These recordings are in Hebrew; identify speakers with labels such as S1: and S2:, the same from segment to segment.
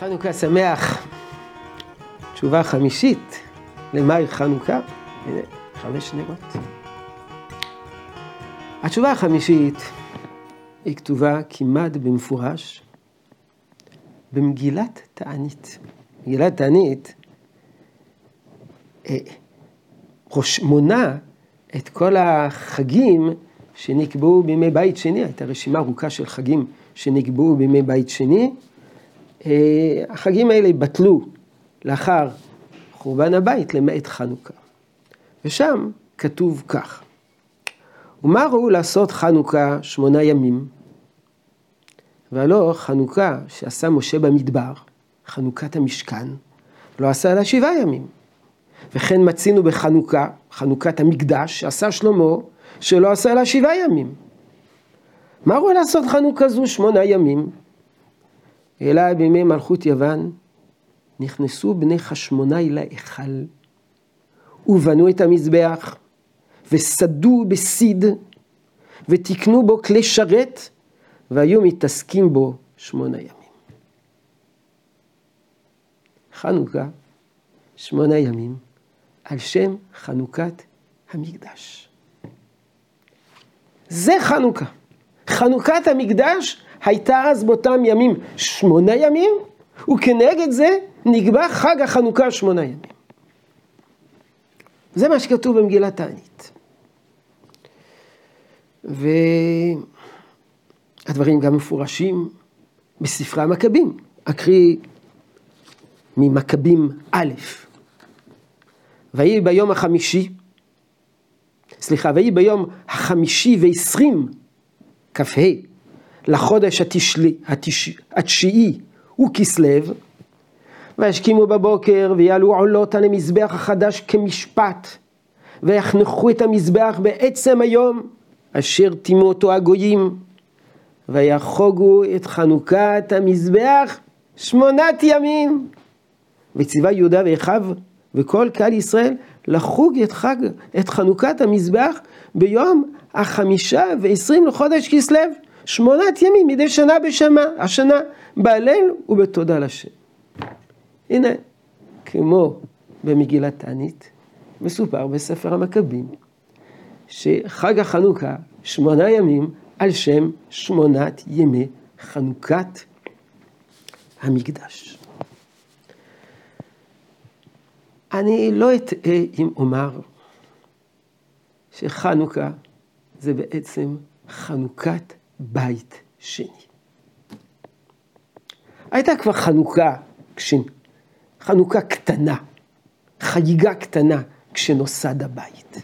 S1: חנוכה שמח. תשובה חמישית למהי חנוכה. הנה, חמש נרות. התשובה החמישית היא כתובה כמעט במפורש במגילת תענית. מגילת תענית אה, מונה את כל החגים שנקבעו בימי בית שני, הייתה רשימה ארוכה של חגים שנקבעו בימי בית שני. אה, החגים האלה בטלו לאחר חורבן הבית למעט חנוכה. ושם כתוב כך: ומה ראו לעשות חנוכה שמונה ימים? והלא חנוכה שעשה משה במדבר, חנוכת המשכן, לא עשה לה שבעה ימים. וכן מצינו בחנוכה, חנוכת המקדש, שעשה שלמה, שלא עשה לה שבעה ימים. מה ראו לעשות חנוכה זו שמונה ימים? אלא בימי מלכות יוון נכנסו בני חשמונאי להיכל ובנו את המזבח וסדו בסיד ותיקנו בו כלי שרת והיו מתעסקים בו שמונה ימים. חנוכה, שמונה ימים, על שם חנוכת המקדש. זה חנוכה. חנוכת המקדש הייתה אז באותם ימים שמונה ימים, וכנגד זה נקבע חג החנוכה שמונה ימים. זה מה שכתוב במגילת תענית. והדברים גם מפורשים בספרי המכבים. אקריא ממכבים א', ויהי ביום החמישי, סליחה, ויהי ביום החמישי ועשרים, כ"ה, לחודש התשלי, התש... התשיעי הוא כסלו, וישכימו בבוקר ויעלו עולות על המזבח החדש כמשפט, ויחנכו את המזבח בעצם היום אשר טימו אותו הגויים, ויחוגו את חנוכת המזבח שמונת ימים. וציווה יהודה ואחיו וכל קהל ישראל לחוג את חג, את חנוכת המזבח ביום החמישה ועשרים לחודש כסלו. שמונת ימים מדי שנה בשמה, השנה בהלל ובתודה לשם. הנה, כמו במגילת תענית, מסופר בספר המכבים, שחג החנוכה, שמונה ימים, על שם שמונת ימי חנוכת המקדש. אני לא אטעה אם אומר שחנוכה זה בעצם חנוכת בית שני. הייתה כבר חנוכה, כש... חנוכה קטנה, חגיגה קטנה, כשנוסד הבית.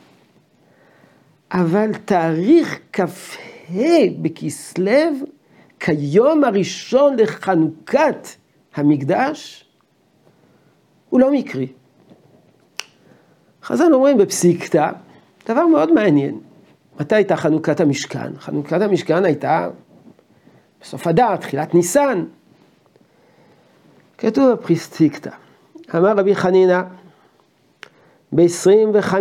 S1: אבל תאריך כ"ה בכסלו, כיום הראשון לחנוכת המקדש, הוא לא מקרי. חז"ל אומרים בפסיקתא, דבר מאוד מעניין. מתי הייתה חנוכת המשכן? חנוכת המשכן הייתה בסוף אדר, תחילת ניסן. כתוב בפריסטיקטה, אמר רבי חנינא, ב-25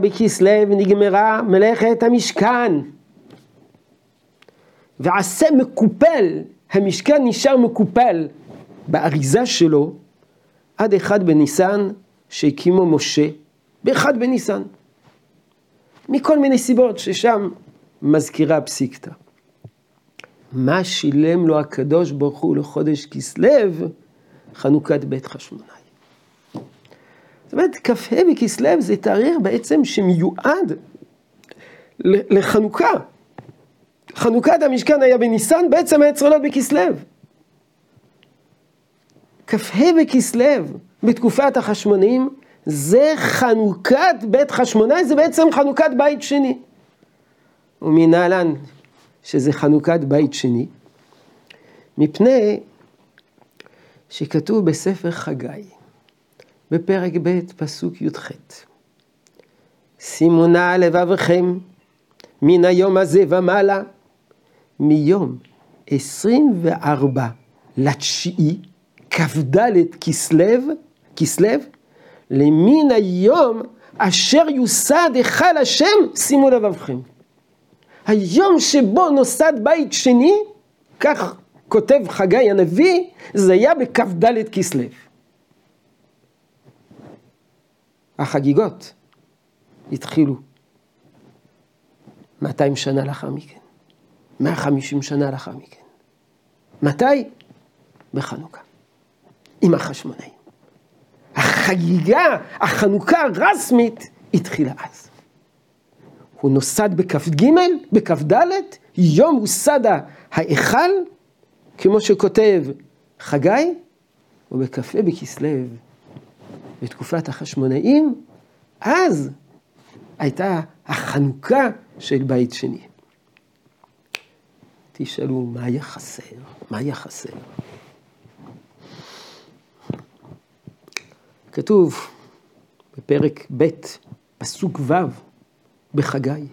S1: בכסלו נגמרה מלאכת המשכן. ועשה מקופל, המשכן נשאר מקופל באריזה שלו עד אחד בניסן שהקימו משה, באחד בניסן. מכל מיני סיבות ששם מזכירה פסיקתא. מה שילם לו הקדוש ברוך הוא לחודש כסלו? חנוכת בית חשמונאי. זאת אומרת, כ"ה בכסלו זה תאריך בעצם שמיועד לחנוכה. חנוכת המשכן היה בניסן, בעצם היה להיות בכסלו. כ"ה בכסלו, בתקופת החשמונאים, זה חנוכת בית חשמונאי, זה בעצם חנוכת בית שני. ומנהלן שזה חנוכת בית שני, מפני שכתוב בספר חגי, בפרק ב', פסוק י"ח: שימו נא לבבכם מן היום הזה ומעלה, מיום 24 לתשיעי, כ"ד כסלו, כסלו, למין היום אשר יוסד היכל השם, שימו לבבכם. היום שבו נוסד בית שני, כך כותב חגי הנביא, זה היה בכ"ד כסלו. החגיגות התחילו 200 שנה לאחר מכן, 150 שנה לאחר מכן. מתי? בחנוכה, עם החשמונאים. החגיגה, החנוכה הרסמית, התחילה אז. הוא נוסד בכ"ג, בכ"ד, יום הוסד ההיכל, כמו שכותב חגי, ובכ"ה בכסלו, בתקופת החשמונאים, אז הייתה החנוכה של בית שני. תשאלו, מה היה חסר? מה היה חסר? כתוב בפרק ב', פסוק ו', בחגי.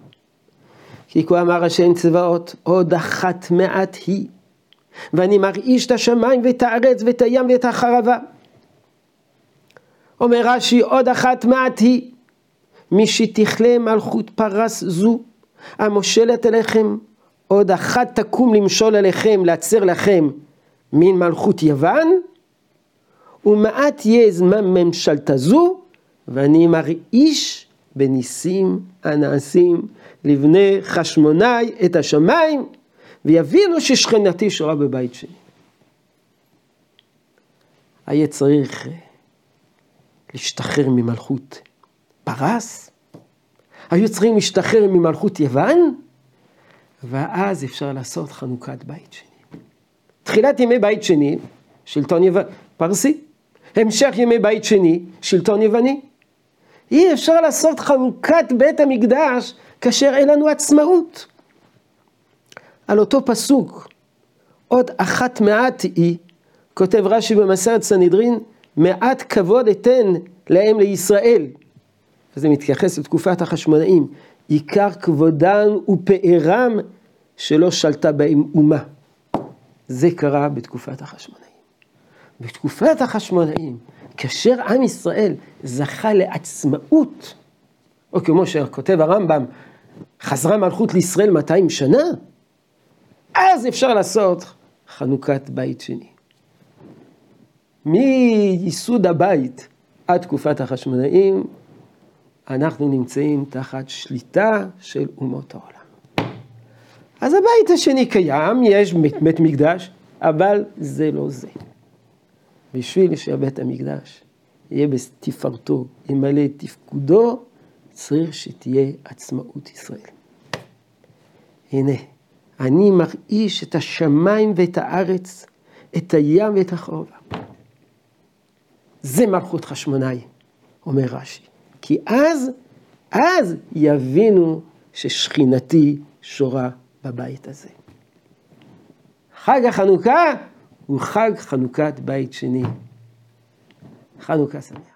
S1: כי כה אמר השם צבאות, עוד אחת מעט היא, ואני מרעיש את השמיים ואת הארץ ואת הים ואת החרבה. אומר רש"י, עוד אחת מעט היא, מי שתכלה מלכות פרס זו, המושלת אליכם, עוד אחת תקום למשול עליכם, לעצר לכם מן מלכות יוון, ומעט יהיה זמן ממשלתה זו, ואני מרעיש בניסים הנעשים לבני חשמונאי את השמיים, ויבינו ששכנתי שורה בבית שני. היה צריך להשתחרר ממלכות פרס, היו צריכים להשתחרר ממלכות יוון, ואז אפשר לעשות חנוכת בית שני. תחילת ימי בית שני, שלטון יוון, פרסי. המשך ימי בית שני, שלטון יווני. אי אפשר לעשות חנוכת בית המקדש כאשר אין לנו עצמאות. על אותו פסוק, עוד אחת מעט היא, כותב רש"י במסרת סנהדרין, מעט כבוד אתן להם לישראל. וזה מתייחס לתקופת החשמונאים. עיקר כבודם ופארם שלא שלטה בהם אומה. זה קרה בתקופת החשמונאים. בתקופת החשמונאים, כאשר עם ישראל זכה לעצמאות, או כמו שכותב הרמב"ם, חזרה מלכות לישראל 200 שנה, אז אפשר לעשות חנוכת בית שני. מייסוד הבית עד תקופת החשמונאים, אנחנו נמצאים תחת שליטה של אומות העולם. אז הבית השני קיים, יש בית מקדש, אבל זה לא זה. בשביל שהבית המקדש יהיה בתפארתו, ימלא את תפקודו, צריך שתהיה עצמאות ישראל. הנה, אני מרעיש את השמיים ואת הארץ, את הים ואת החורבה. זה מלכות חשמונאי, אומר רש"י. כי אז, אז יבינו ששכינתי שורה בבית הזה. חג החנוכה הוא חג חנוכת בית שני. חנוכה שמח.